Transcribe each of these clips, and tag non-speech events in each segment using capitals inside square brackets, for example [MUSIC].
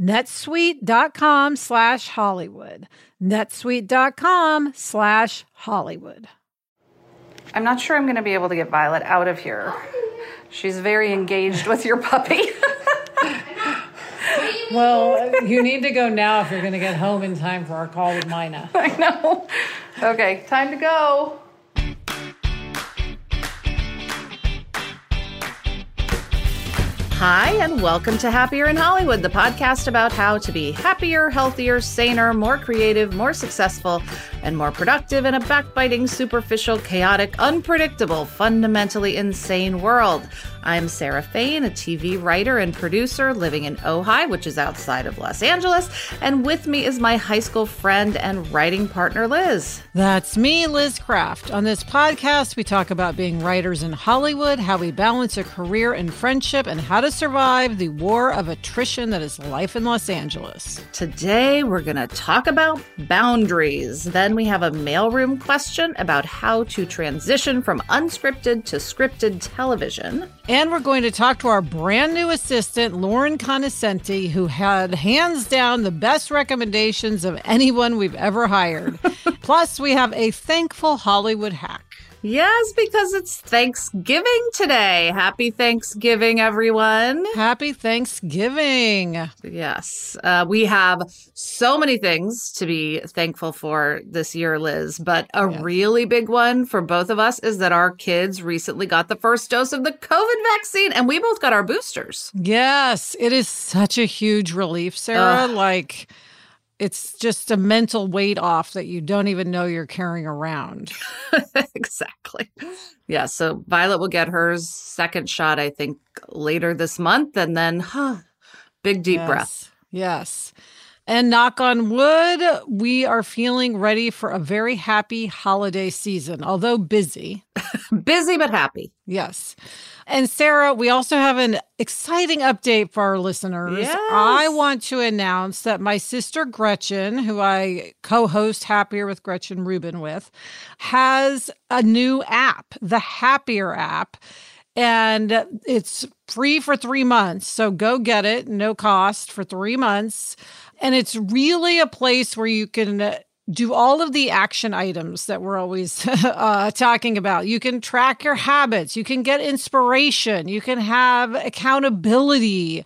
netsuite.com slash Hollywood. netsuite.com slash Hollywood. I'm not sure I'm going to be able to get Violet out of here. She's very engaged with your puppy. [LAUGHS] well, you need to go now if you're going to get home in time for our call with Mina. I know. Okay, time to go. Hi, and welcome to Happier in Hollywood, the podcast about how to be happier, healthier, saner, more creative, more successful, and more productive in a backbiting, superficial, chaotic, unpredictable, fundamentally insane world. I'm Sarah Fain, a TV writer and producer living in Ojai, which is outside of Los Angeles. And with me is my high school friend and writing partner, Liz. That's me, Liz Craft. On this podcast, we talk about being writers in Hollywood, how we balance a career and friendship, and how to survive the war of attrition that is life in Los Angeles. Today, we're going to talk about boundaries. Then we have a mailroom question about how to transition from unscripted to scripted television. And we're going to talk to our brand new assistant, Lauren Conoscenti, who had hands down the best recommendations of anyone we've ever hired. [LAUGHS] Plus, we have a thankful Hollywood hack. Yes, because it's Thanksgiving today. Happy Thanksgiving, everyone. Happy Thanksgiving. Yes. Uh, we have so many things to be thankful for this year, Liz, but a yes. really big one for both of us is that our kids recently got the first dose of the COVID vaccine and we both got our boosters. Yes. It is such a huge relief, Sarah. Uh, like, it's just a mental weight off that you don't even know you're carrying around. [LAUGHS] exactly. Yeah. So Violet will get hers second shot, I think, later this month. And then, huh, big deep yes. breath. Yes. And knock on wood, we are feeling ready for a very happy holiday season, although busy. [LAUGHS] busy, but happy. Yes. And Sarah, we also have an exciting update for our listeners. Yes. I want to announce that my sister Gretchen, who I co host Happier with Gretchen Rubin with, has a new app, the Happier app and it's free for three months. So go get it, no cost for three months. And it's really a place where you can do all of the action items that we're always [LAUGHS] uh, talking about. You can track your habits, you can get inspiration, you can have accountability.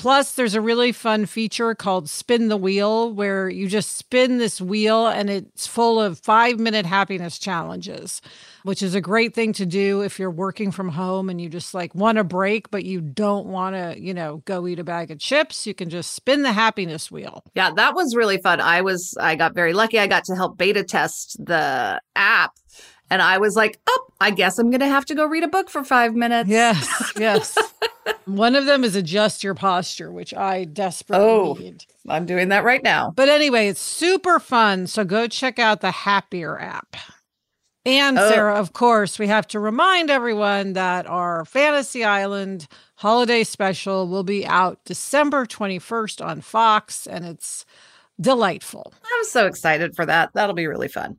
Plus, there's a really fun feature called Spin the Wheel, where you just spin this wheel and it's full of five minute happiness challenges which is a great thing to do if you're working from home and you just like want a break, but you don't want to, you know, go eat a bag of chips. You can just spin the happiness wheel. Yeah, that was really fun. I was, I got very lucky. I got to help beta test the app. And I was like, oh, I guess I'm going to have to go read a book for five minutes. Yes, [LAUGHS] yes. One of them is adjust your posture, which I desperately oh, need. I'm doing that right now. But anyway, it's super fun. So go check out the Happier app. And oh. Sarah, of course, we have to remind everyone that our Fantasy Island holiday special will be out December 21st on Fox, and it's delightful. I'm so excited for that. That'll be really fun.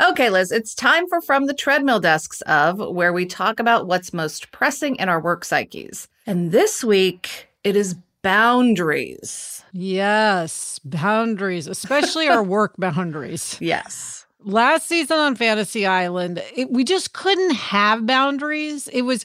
Okay, Liz, it's time for From the Treadmill Desks of, where we talk about what's most pressing in our work psyches. And this week, it is boundaries. Yes, boundaries, especially our [LAUGHS] work boundaries. Yes last season on Fantasy Island, it, we just couldn't have boundaries. It was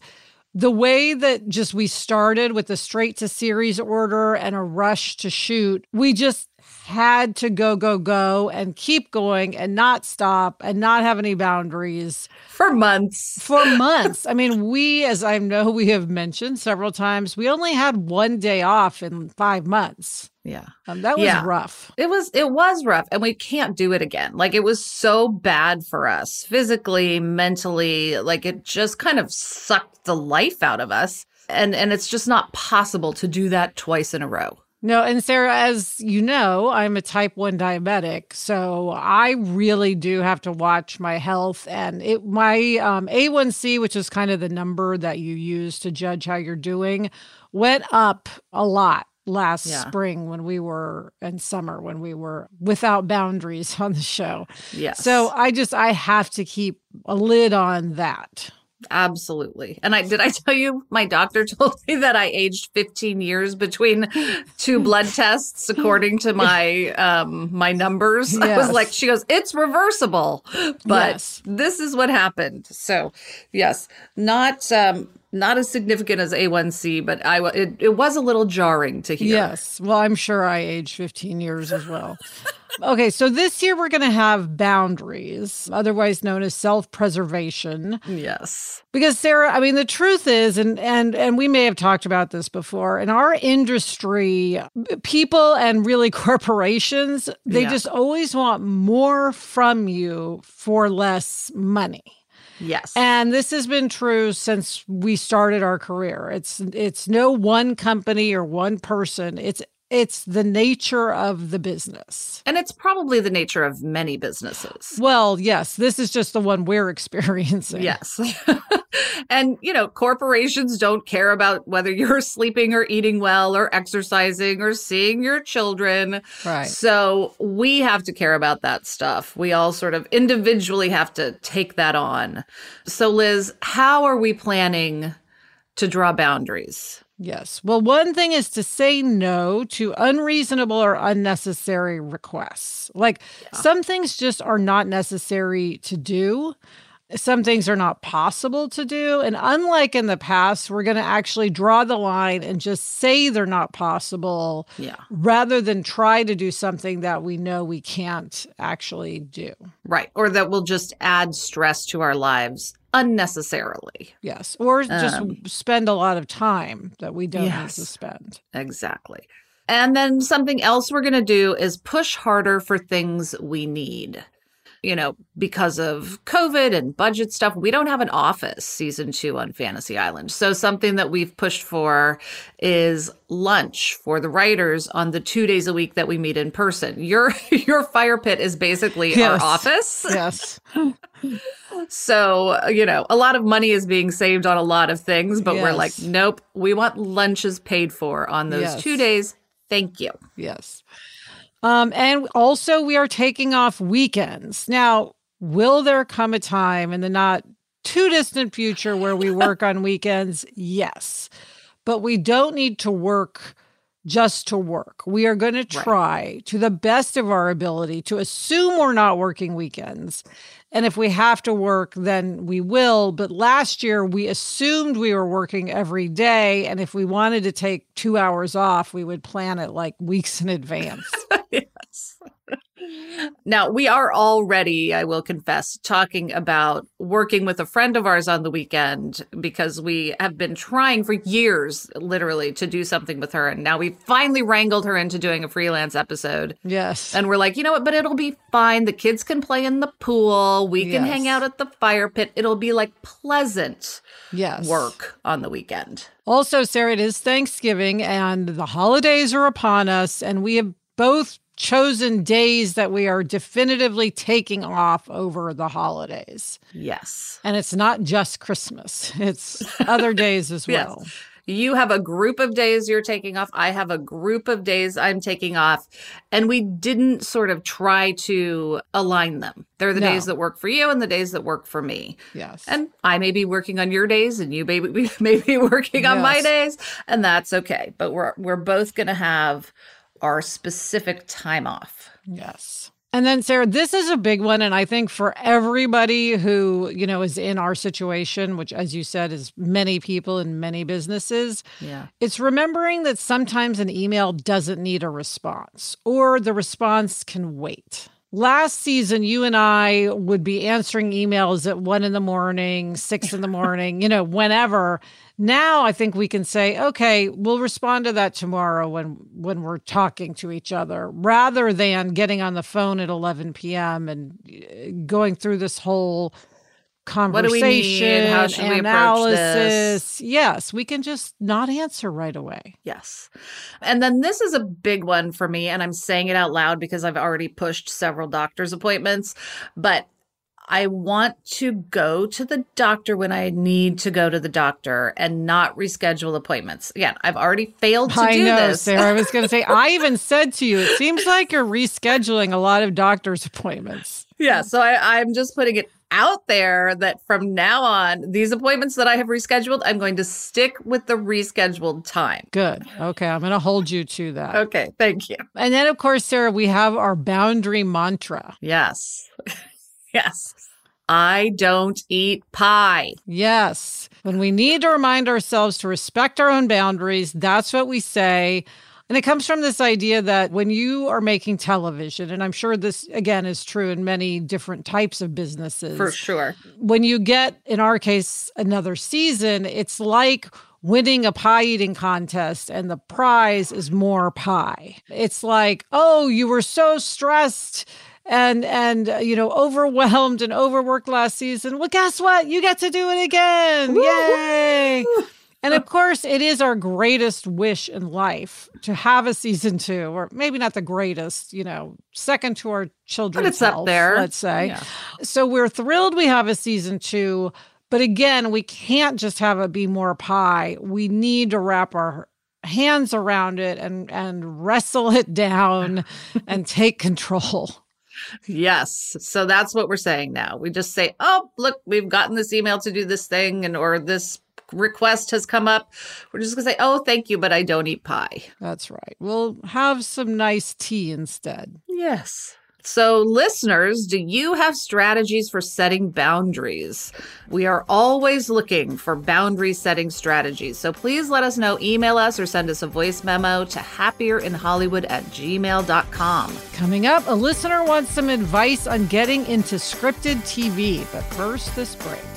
the way that just we started with the straight to series order and a rush to shoot, we just had to go, go, go and keep going and not stop and not have any boundaries for months. For [LAUGHS] months. I mean, we, as I know we have mentioned several times, we only had one day off in five months. Yeah. Um, that was Yeah. rough. It was it was rough and we can't do it again. Like it was so bad for us physically, mentally, like it just kind of sucked the life out of us. And and it's just not possible to do that twice in a row. No, and Sarah, as you know, I'm a type 1 diabetic. So I really do have to watch my health. And it my um, A1C, which is kind of the number that you use to judge how you're doing, went up a lot last Yeah. spring when we were in summer when we were without boundaries [LAUGHS] on the show. Yes. So I just I have to keep a lid on that. Absolutely. And I did I tell you my doctor [LAUGHS] told me that I aged 15 years between two blood tests according to [LAUGHS] my um my numbers. I was like she goes it's reversible. But Yes. this is what happened. So, yes, not um not as significant as A1C, but I it, it was a little jarring to hear. Yes. Well, I'm sure I aged 15 years as well. okay. So this year we're going to have boundaries, otherwise known as self preservation. Yes. Because Sarah, I mean, the truth is, and and and we may have talked about this before. In our industry, people and really [LAUGHS] corporations, they Yeah. just always want more from you for less money. Yes. And this has been true since we started our career. It's it's no one company or one person. It's it's the nature of the business. and it's probably the nature of many businesses. Well, yes, this is just the one we're [LAUGHS] experiencing. Yes. [LAUGHS] and, you know, corporations don't care about whether you're [LAUGHS] sleeping or eating well or exercising or seeing your children. Right. So we have to care about that stuff. We all sort of individually have to take that on. So, Liz, how are we planning to draw boundaries? Yes. Well, one thing is to say no to unreasonable or unnecessary requests. Like some things just are not necessary to do. Some things are not possible to do. And unlike in the past, we're going to actually draw the line and just say they're not possible Yeah. rather than try to do something that we know we can't actually do. Right. Or that will just add stress to our lives unnecessarily. Yes. Or just Um, spend a lot of time that we don't need to spend. Exactly. And then something else we're going to do is push harder for things we need. You know, because of COVID and budget stuff, we don't have an office season two on Fantasy Island. So, something that we've pushed for is lunch for the writers on the two days a week that we meet in person. Your [LAUGHS] your fire pit is basically our office. Yes. [LAUGHS] So, you know, a lot of money is being saved on a lot of things, but we're like, nope, we want lunches paid for on those Yes. two days. Thank you. Yes. Um, and also, we are taking off weekends. Now, will there come a time in the not too distant future where we work on weekends? Yes. But we don't need to work just to work. We are going to try to the best of our ability to assume we're not working weekends. And if we have to work, then we will. But last year, we assumed we were working every day. And if we wanted to take two hours off, we would plan it like weeks in advance. Now, we are already, I will confess, talking about working with a friend of ours on the weekend because we have been trying for years, literally, to do something with her. And now we finally wrangled her into doing a freelance episode. yes. And we're like, you know what? But it'll be fine. The kids can play in the pool. We can Yes. hang out at the fire pit. It'll be like pleasant yes. work on the weekend. Also, Sarah, it is Thanksgiving and the holidays are upon us, and we have both chosen days that we are definitively taking off over the holidays. Yes. And it's not just Christmas, it's [LAUGHS] other days as Yes. well. You have a group of days you're taking off. I have a group of days I'm taking off. And we didn't sort of try to align them. They're the No. days that work for you and the days that work for me. Yes. And I may be working on your days and you may be, [LAUGHS] may be working on my days. And that's okay. But we're we're both gonna have our specific time off. yes. And then, Sarah, this is a big one. And I think for everybody who, you know, is in our situation, which, as you said, is many people in many businesses, Yeah. it's remembering that sometimes an email doesn't need a response or the response can wait. Last season, you and I would be answering emails at one in the morning, six in the morning, you know, whenever. Now I think we can say, okay, we'll respond to that tomorrow when when we're talking to each other, rather than getting on the phone at 11 p.m. and uh, going through this whole conversation, need? How should we approach analysis. Yes, we can just not answer right away. Yes. And then this is a big one for me, and I'm saying it out loud because I've already pushed several doctor's appointments, but I want to go to the doctor when I need to go to the doctor and not reschedule appointments. Again, I've already failed to I do know, this. Sarah. I was going to say, I [LAUGHS] even said to you, it seems like you're rescheduling a lot of doctor's appointments. Yeah, so I, I'm just putting it out there that from now on, these appointments that I have rescheduled, I'm going to stick with the rescheduled time. Good. Okay. I'm going to hold you to that. Okay, thank you. And then, of course, Sarah, we have our boundary mantra. Yes. [LAUGHS] yes. I don't eat pie. Yes. When we need to remind ourselves to respect our own boundaries, that's what we say. And it comes from this idea that when you are making television, and I'm sure this again is true in many different types of businesses, For sure. when you get, in our case, another season, it's like winning a pie eating contest and the prize is more pie. It's like, oh, you were so stressed and and uh, you know overwhelmed and overworked last season. Well, guess what? You get to do it again. Yay. And of course, it is our greatest wish in life to have a season two, or maybe not the greatest, you know, second to our children's it's up there. let's say. Yeah. So we're thrilled we have a season two, but again, we can't just have it be more pie. We need to wrap our hands around it and and wrestle it down [LAUGHS] and take control. Yes. So that's what we're saying now. We just say, "Oh, look, we've gotten this email to do this thing and or this request has come up." We're just going to say, "Oh, thank you, but I don't eat pie." That's right. We'll have some nice tea instead. Yes. So, listeners, do you have strategies for setting boundaries? We are always looking for boundary setting strategies. So, please let us know. Email us or send us a voice memo to happierinhollywood at gmail.com. Coming up, a listener wants some advice on getting into scripted TV. But first, this break.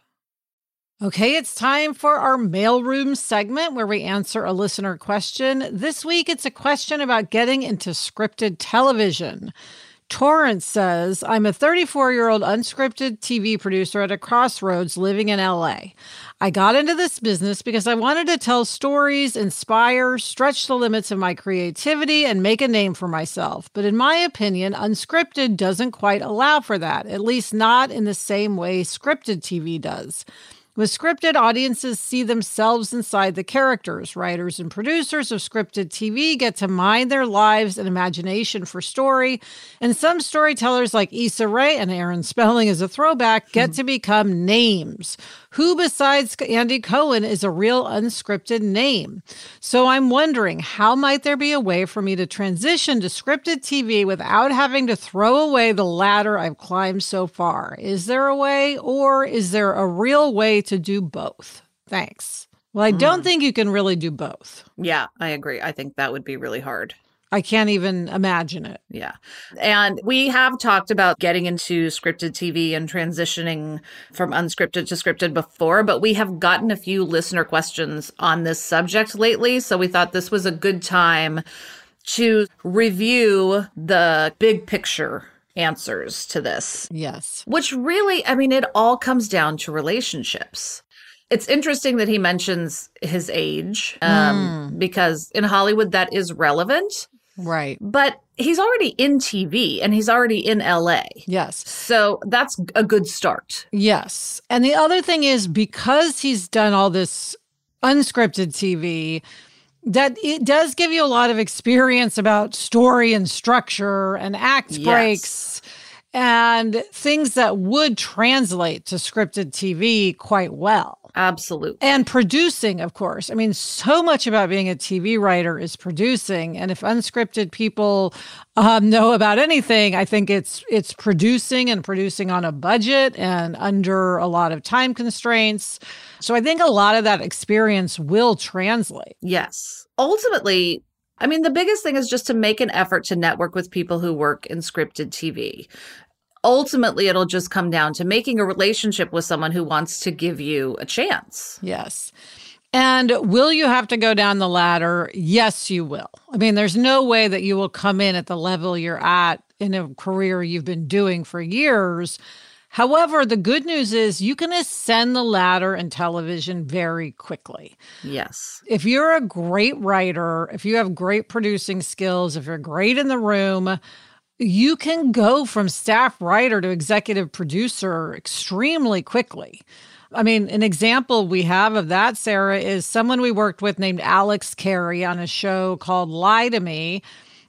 Okay, it's time for our mailroom segment where we answer a listener question. This week, it's a question about getting into scripted television. Torrance says, I'm a 34 year old unscripted TV producer at a crossroads living in LA. I got into this business because I wanted to tell stories, inspire, stretch the limits of my creativity, and make a name for myself. But in my opinion, unscripted doesn't quite allow for that, at least not in the same way scripted TV does. With scripted, audiences see themselves inside the characters. Writers and producers of scripted TV get to mine their lives and imagination for story. And some storytellers, like Issa Rae and Aaron Spelling as a throwback, get hmm. to become names. Who besides Andy Cohen is a real unscripted name? So I'm wondering how might there be a way for me to transition to scripted TV without having to throw away the ladder I've climbed so far? Is there a way, or is there a real way to do both? Thanks. Well, I don't hmm. think you can really do both. Yeah, I agree. I think that would be really hard. I can't even imagine it. Yeah. And we have talked about getting into scripted TV and transitioning from unscripted to scripted before, but we have gotten a few listener questions on this subject lately. So we thought this was a good time to review the big picture answers to this. Yes. Which really, I mean, it all comes down to relationships. It's interesting that he mentions his age um, because in Hollywood that is relevant, Right. but he's already in TV and he's already in LA. Yes. So that's a good start. Yes. And the other thing is because he's done all this unscripted TV, that it does give you a lot of experience about story and structure and act Yes. breaks and things that would translate to scripted TV quite well. Absolutely. And producing, of course. I mean, so much about being a TV writer is producing. And if unscripted people um, know about anything, I think it's it's producing and producing on a budget and under a lot of time constraints. So I think a lot of that experience will translate. Yes. Ultimately, I mean, the biggest thing is just to make an effort to network with people who work in scripted TV. Ultimately, it'll just come down to making a relationship with someone who wants to give you a chance. Yes. And will you have to go down the ladder? Yes, you will. I mean, there's no way that you will come in at the level you're at in a career you've been doing for years. However, the good news is you can ascend the ladder in television very quickly. Yes. If you're a great writer, if you have great producing skills, if you're great in the room, you can go from staff writer to executive producer extremely quickly. I mean, an example we have of that, Sarah, is someone we worked with named Alex Cary on a show called Lie to Me.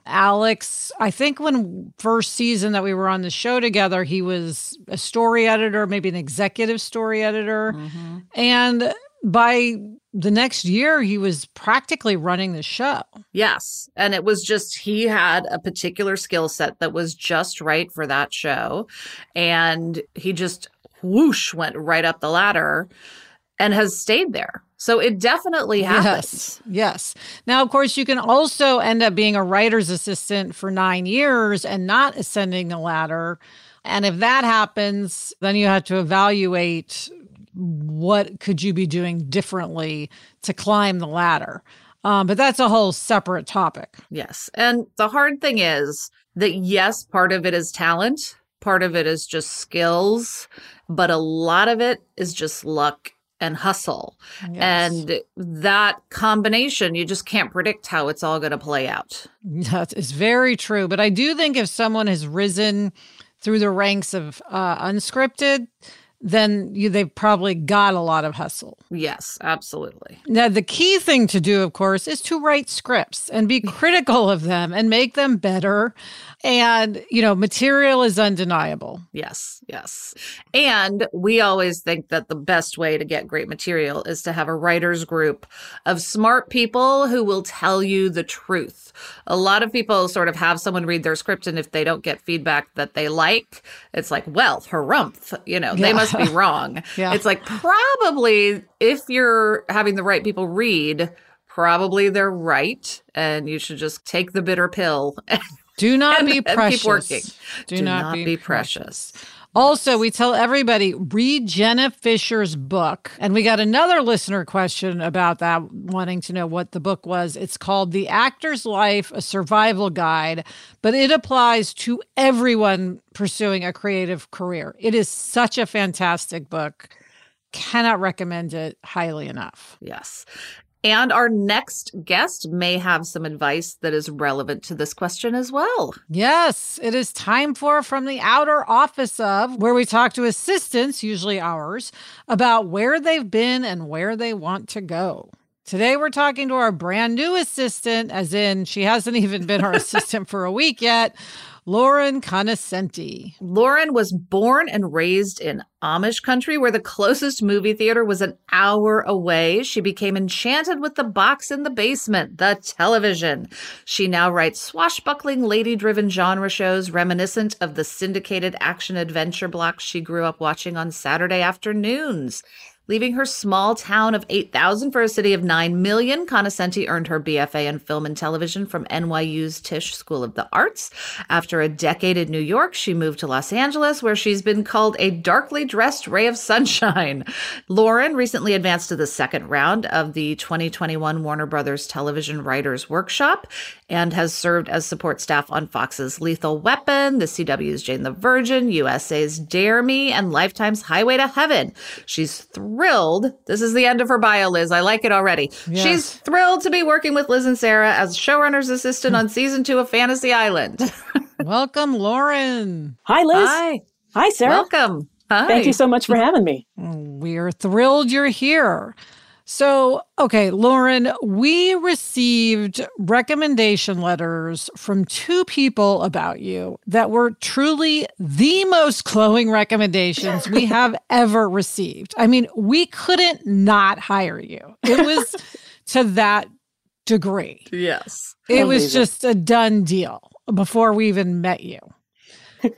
Alex, I think when first season that we were on the show together, he was a story editor, maybe an executive story editor. Mm-hmm. And by the next year, he was practically running the show. Yes. And it was just, he had a particular skill set that was just right for that show. And he just whoosh went right up the ladder and has stayed there. So it definitely happens. Yes. Yes. Now, of course, you can also end up being a writer's assistant for nine years and not ascending the ladder. And if that happens, then you have to evaluate what could you be doing differently to climb the ladder. Um, but that's a whole separate topic. Yes. And the hard thing is that, yes, part of it is talent, part of it is just skills, but a lot of it is just luck and hustle. And that combination, you just can't predict how it's all going to play out. [LAUGHS] That is very true. But I do think if someone has risen through the ranks of uh, unscripted, then you, they've probably got a lot of hustle. Yes, absolutely. Now, the key thing to do, of course, is to write scripts and be [LAUGHS] critical of them and make them better. And, you know, material is undeniable. Yes, yes. And we always think that the best way to get great material is to have a writer's group of smart people who will tell you the truth. A lot of people sort of have someone read their script, and if they don't get feedback that they like, it's like, well, harumph, you know, they must be [LAUGHS] wrong. Yeah. It's like, probably if you're having the right people read, probably they're right. And you should just take the bitter pill [LAUGHS] Do not And- be and keep precious. working. Do, Do not, not be, be precious. precious. Also, we tell everybody read Jenna Fischer's book. And we got another listener question about that, wanting to know what the book was. It's called The Actor's Life, a Survival Guide, but it applies to everyone pursuing a creative career. It is such a fantastic book. Cannot recommend it highly enough. Yes. And our next guest may have some advice that is relevant to this question as well. Yes, it is time for From the Outer Office of, where we talk to assistants, usually ours, about where they've been and where they want to go. Today, we're talking to our brand new assistant, as in she hasn't even been our [LAUGHS] assistant for a week yet, Lauren Conoscenti. Lauren was born and raised in Amish country where the closest movie theater was an hour away. She became enchanted with the box in the basement, the television. She now writes swashbuckling, lady driven genre shows reminiscent of the syndicated action adventure blocks she grew up watching on Saturday afternoons. Leaving her small town of 8,000 for a city of 9 million, Conoscenti earned her BFA in film and television from NYU's Tisch School of the Arts. After a decade in New York, she moved to Los Angeles, where she's been called a darkly dressed ray of sunshine. [LAUGHS] Lauren recently advanced to the second round of the 2021 Warner Brothers Television Writers Workshop and has served as support staff on Fox's Lethal Weapon, the CW's Jane the Virgin, USA's Dare Me, and Lifetime's Highway to Heaven. She's thrilled. This is the end of her bio, Liz. I like it already. Yes. She's thrilled to be working with Liz and Sarah as showrunner's assistant on hmm. season two of Fantasy Island. [LAUGHS] [LAUGHS] Welcome, Lauren. Hi, Liz. Hi. Hi, Sarah. Welcome. Hi. Thank you so much for [LAUGHS] having me. We're thrilled you're here. So, okay, Lauren, we received recommendation letters from two people about you that were truly the most glowing recommendations we [LAUGHS] have ever received. I mean, we couldn't not hire you. It was [LAUGHS] to that degree. Yes. It was just a done deal before we even met you.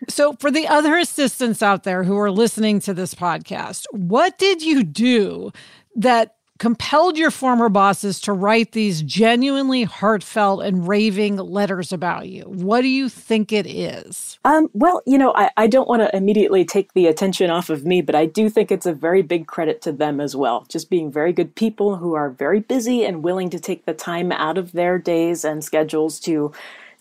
so, for the other assistants out there who are listening to this podcast, what did you do that compelled your former bosses to write these genuinely heartfelt and raving letters about you? What do you think it is? Um, well, you know, I, I don't want to immediately take the attention off of me, but I do think it's a very big credit to them as well. Just being very good people who are very busy and willing to take the time out of their days and schedules to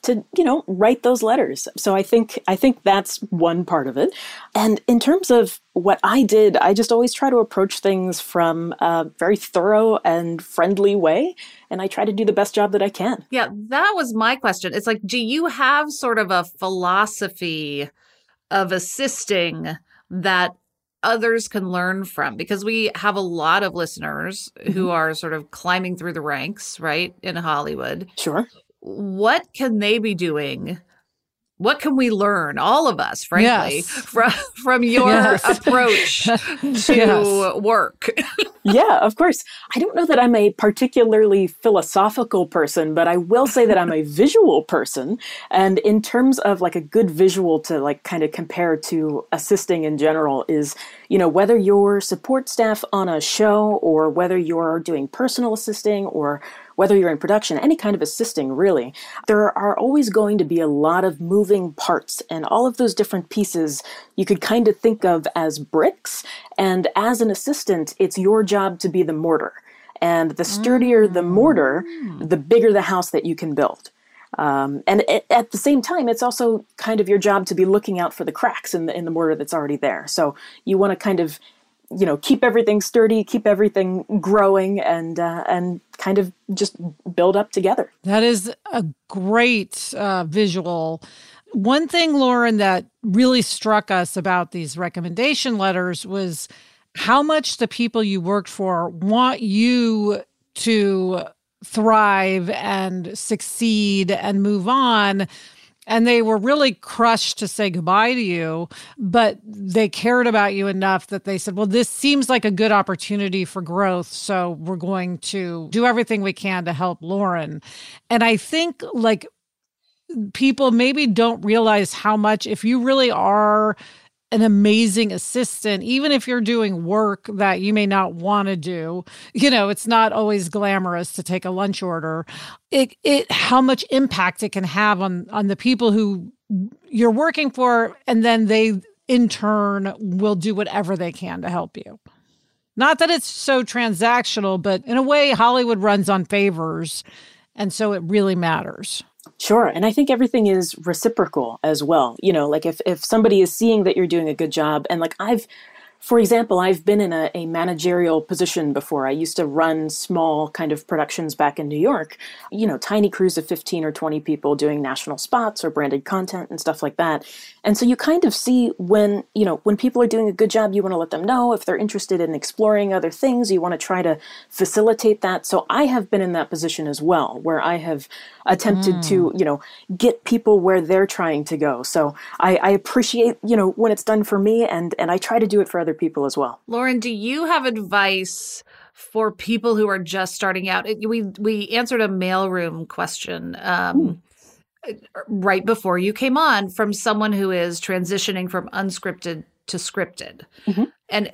to you know write those letters so i think i think that's one part of it and in terms of what i did i just always try to approach things from a very thorough and friendly way and i try to do the best job that i can Yeah, that was my question. It's like, do you have sort of a philosophy of assisting that others can learn from? Because we have a lot of listeners who mm-hmm. are sort of climbing through the ranks, right, in Hollywood. sure What can they be doing? What can we learn, all of us, frankly, Yes. [LAUGHS] from from your Yes. [LAUGHS] approach to Yes. work? [LAUGHS] yeah, of course. I don't know that I'm a particularly philosophical person, but I will say that I'm a visual person. And in terms of like a good visual to like kind of compare to assisting in general is, you know, whether you're support staff on a show or whether you're doing personal assisting or whether you're in production, any kind of assisting really, there are always going to be a lot of moving parts and all of those different pieces you could kind of think of as bricks. And as an assistant, it's your job to be the mortar. And the sturdier the mortar, the bigger the house that you can build. Um, and a- at the same time, it's also kind of your job to be looking out for the cracks in the in the mortar that's already there. So you want to kind of, you know, keep everything sturdy, keep everything growing, and uh, and kind of just build up together. That is a great uh, visual. One thing, Lauren, that really struck us about these recommendation letters was how much the people you worked for want you to thrive and succeed and move on. And they were really crushed to say goodbye to you, but they cared about you enough that they said, Well, this seems like a good opportunity for growth. So we're going to do everything we can to help Lauren. And I think, like, people maybe don't realize how much, if you really are an amazing assistant, even if you're doing work that you may not want to do, you know, it's not always glamorous to take a lunch order. It it how much impact it can have on on the people who you're working for and then they in turn will do whatever they can to help you. Not that it's so transactional, but in a way Hollywood runs on favors and so it really matters. Sure. And I think everything is reciprocal as well. You know, like if, if somebody is seeing that you're doing a good job, and like I've, for example, I've been in a, a managerial position before. I used to run small kind of productions back in New York, you know, tiny crews of 15 or 20 people doing national spots or branded content and stuff like that. And so you kind of see when, you know, when people are doing a good job, you want to let them know. If they're interested in exploring other things, you want to try to facilitate that. So I have been in that position as well, where I have attempted to, mm. you know, get people where they're trying to go. So I, I appreciate, you know, when it's done for me and, and I try to do it for other people as well. Lauren, do you have advice for people who are just starting out? We we answered a mailroom question um, right before you came on from someone who is transitioning from unscripted to scripted, Mhm. and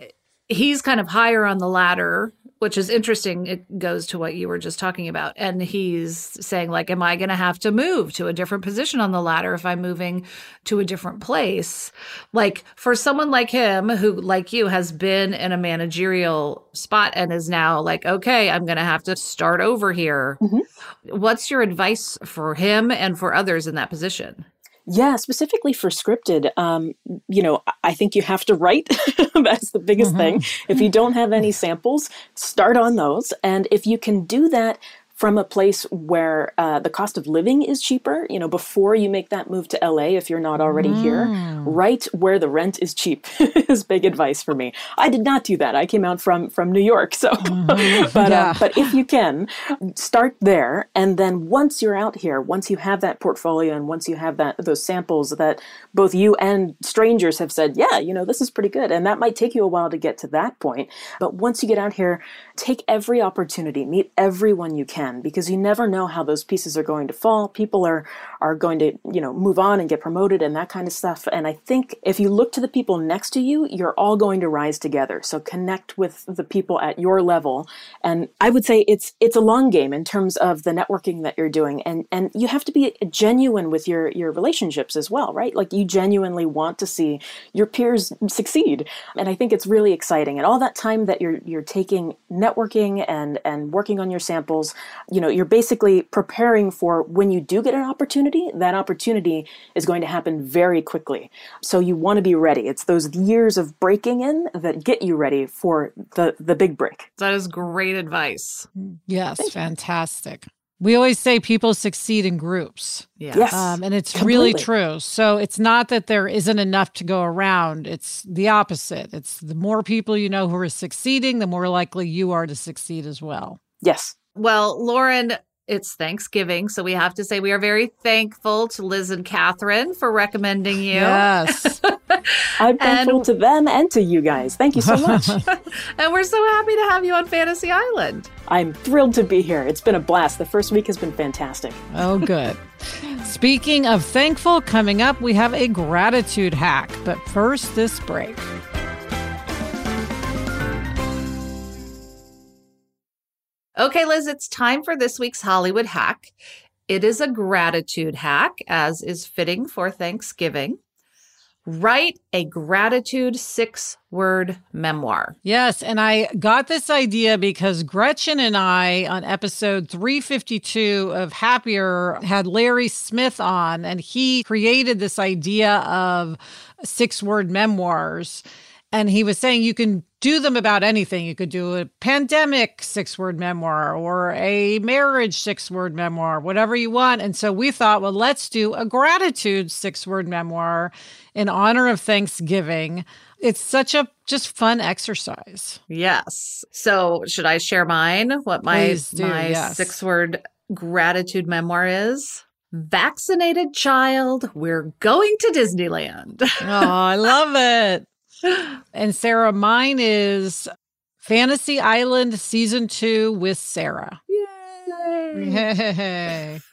he's kind of higher on the ladder which is interesting. It goes to what you were just talking about. And he's saying, like, am I going to have to move to a different position on the ladder if I'm moving to a different place? Like, for someone like him, who, like you, has been in a managerial spot and is now like, okay, I'm going to have to start over here. Mm-hmm. What's your advice for him and for others in that position? Yeah, specifically for scripted, um, you know, I think you have to write. [LAUGHS] That's the biggest mm-hmm. thing. If you don't have any [LAUGHS] samples, start on those. And if you can do that from a place where uh, the cost of living is cheaper, you know, before you make that move to LA, if you're not already mm. here, right where the rent is cheap [LAUGHS] is big advice for me. I did not do that. I came out from from New York, so mm-hmm. [LAUGHS] but yeah. uh, but if you can start there, and then once you're out here, once you have that portfolio, and once you have that those samples that both you and strangers have said, yeah, you know, this is pretty good, and that might take you a while to get to that point. But once you get out here, take every opportunity, meet everyone you can because you never know how those pieces are going to fall. People are are going to, you know, move on and get promoted and that kind of stuff. And I think if you look to the people next to you, you're all going to rise together. So connect with the people at your level. And I would say it's it's a long game in terms of the networking that you're doing. And and you have to be genuine with your your relationships as well, right? Like you genuinely want to see your peers succeed. And I think it's really exciting. And all that time that you're you're taking networking and and working on your samples, you know, you're basically preparing for when you do get an opportunity, that opportunity is going to happen very quickly. So you want to be ready. It's those years of breaking in that get you ready for the, the big break. That is great advice. Yes, fantastic. We always say people succeed in groups. Yes. Um, and it's Completely. really true. So it's not that there isn't enough to go around. It's the opposite. It's the more people you know who are succeeding, the more likely you are to succeed as well. Yes. Well, Lauren, it's Thanksgiving, so we have to say we are very thankful to Liz and Catherine for recommending you. Yes. [LAUGHS] I'm thankful and, to them and to you guys. Thank you so much. [LAUGHS] [LAUGHS] and we're so happy to have you on Fantasy Island. I'm thrilled to be here. It's been a blast. The first week has been fantastic. Oh, good. Speaking of thankful, coming up, we have a gratitude hack. But first, this break. Okay, Liz, it's time for this week's Hollywood hack. It is a gratitude hack, as is fitting for Thanksgiving. Write a gratitude six word memoir. Yes. And I got this idea because Gretchen and I, on episode 352 of Happier, had Larry Smith on, and he created this idea of six word memoirs. And he was saying you can do them about anything. You could do a pandemic six word memoir or a marriage six word memoir, whatever you want. And so we thought, well, let's do a gratitude six word memoir in honor of Thanksgiving. It's such a just fun exercise. Yes. So should I share mine? What my do, my yes. six word gratitude memoir is? Vaccinated child, we're going to Disneyland. [LAUGHS] oh, I love it and Sarah, mine is Fantasy Island season two with Sarah. Yay!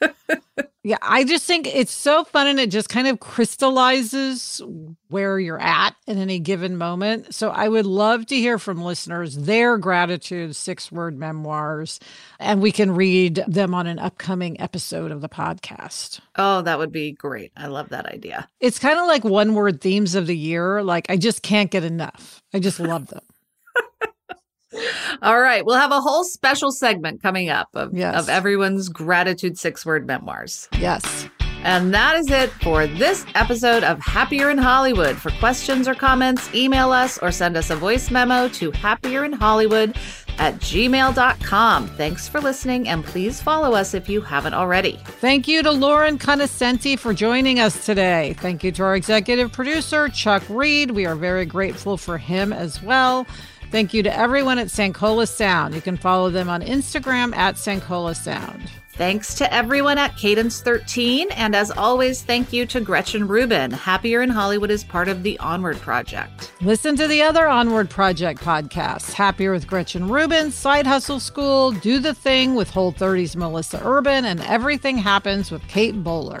[LAUGHS] [LAUGHS] yeah, I just think it's so fun and it just kind of crystallizes where you're at in any given moment. So I would love to hear from listeners their gratitude six word memoirs, and we can read them on an upcoming episode of the podcast. Oh, that would be great. I love that idea. It's kind of like one word themes of the year. Like I just can't get enough. I just love them. All right. We'll have a whole special segment coming up of, yes. of everyone's gratitude six word memoirs. Yes. And that is it for this episode of Happier in Hollywood. For questions or comments, email us or send us a voice memo to happierinhollywood at gmail.com. Thanks for listening and please follow us if you haven't already. Thank you to Lauren Conoscenti for joining us today. Thank you to our executive producer, Chuck Reed. We are very grateful for him as well. Thank you to everyone at Sankola Sound. You can follow them on Instagram at Sankola Sound. Thanks to everyone at Cadence 13. And as always, thank you to Gretchen Rubin. Happier in Hollywood is part of the Onward Project. Listen to the other Onward Project podcasts Happier with Gretchen Rubin, Side Hustle School, Do the Thing with Whole 30's Melissa Urban, and Everything Happens with Kate Bowler.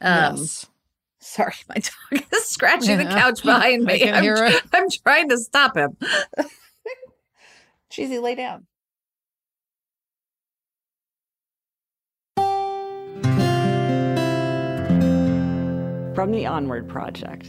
Um, yes. Sorry, [LAUGHS] my dog is scratching the couch behind me. I can hear I'm, it. [LAUGHS] I'm trying to stop him. Cheesy, lay down. From the Onward Project.